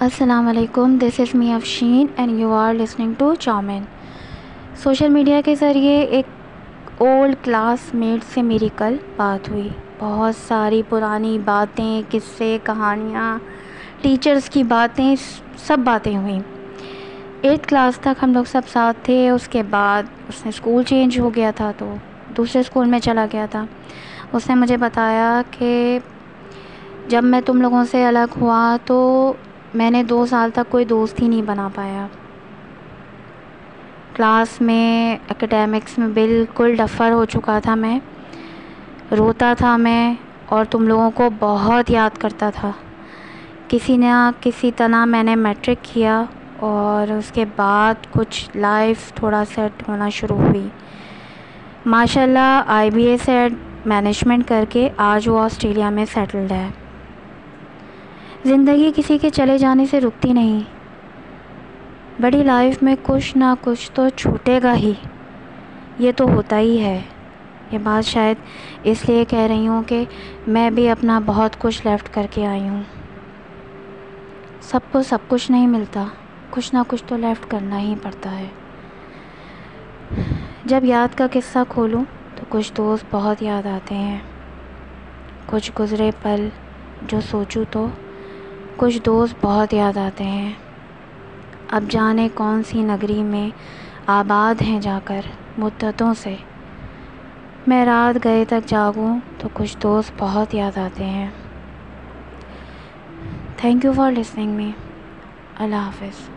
السلام علیکم this is me Afshin and you are listening to chowmein social media کے ذریعے ایک اولڈ کلاس میٹ سے میری کل بات ہوئی۔ بہت ساری پرانی باتیں، قصے، کہانیاں ٹیچرس کی باتیں، سب باتیں ہوئیں۔ ایٹھ کلاس تک ہم لوگ سب ساتھ تھے۔ اس کے بعد اس نے اسکول چینج ہو گیا تھا تو دوسرے اسکول میں چلا گیا تھا۔ اس نے مجھے بتایا کہ جب میں تم لوگوں سے الگ ہوا تو میں نے دو سال تک کوئی دوست ہی نہیں بنا پایا۔ کلاس میں اکیڈیمکس میں بالکل ڈفر ہو چکا تھا میں۔ روتا تھا میں اور تم لوگوں کو بہت یاد کرتا تھا۔ کسی نہ کسی طرح میں نے میٹرک کیا اور اس کے بعد کچھ لائف تھوڑا سیٹ ہونا شروع ہوئی۔ ماشاء اللہ آئی بی ایس ایڈ مینجمنٹ کر کے آج وہ آسٹریلیا میں سیٹلڈ ہے۔ زندگی کسی کے چلے جانے سے رکتی نہیں۔ بڑی لائف میں کچھ نہ کچھ تو چھوٹے گا ہی۔ یہ تو ہوتا ہی ہے۔ یہ بات شاید اس لیے کہہ رہی ہوں کہ میں بھی اپنا بہت کچھ لیفٹ کر کے آئی ہوں۔ سب کو سب کچھ نہیں ملتا۔ کچھ نہ کچھ تو لیفٹ کرنا ہی پڑتا ہے۔ جب یاد کا قصہ کھولوں تو کچھ دوست بہت یاد آتے ہیں۔ کچھ گزرے پل جو سوچوں تو کچھ دوست بہت یاد آتے ہیں۔ اب جانے کون سی نگری میں آباد ہیں جا کر مدتوں سے۔ میں رات گئے تک جاگوں تو کچھ دوست بہت یاد آتے ہیں۔ Thank you for listening me اللہ حافظ۔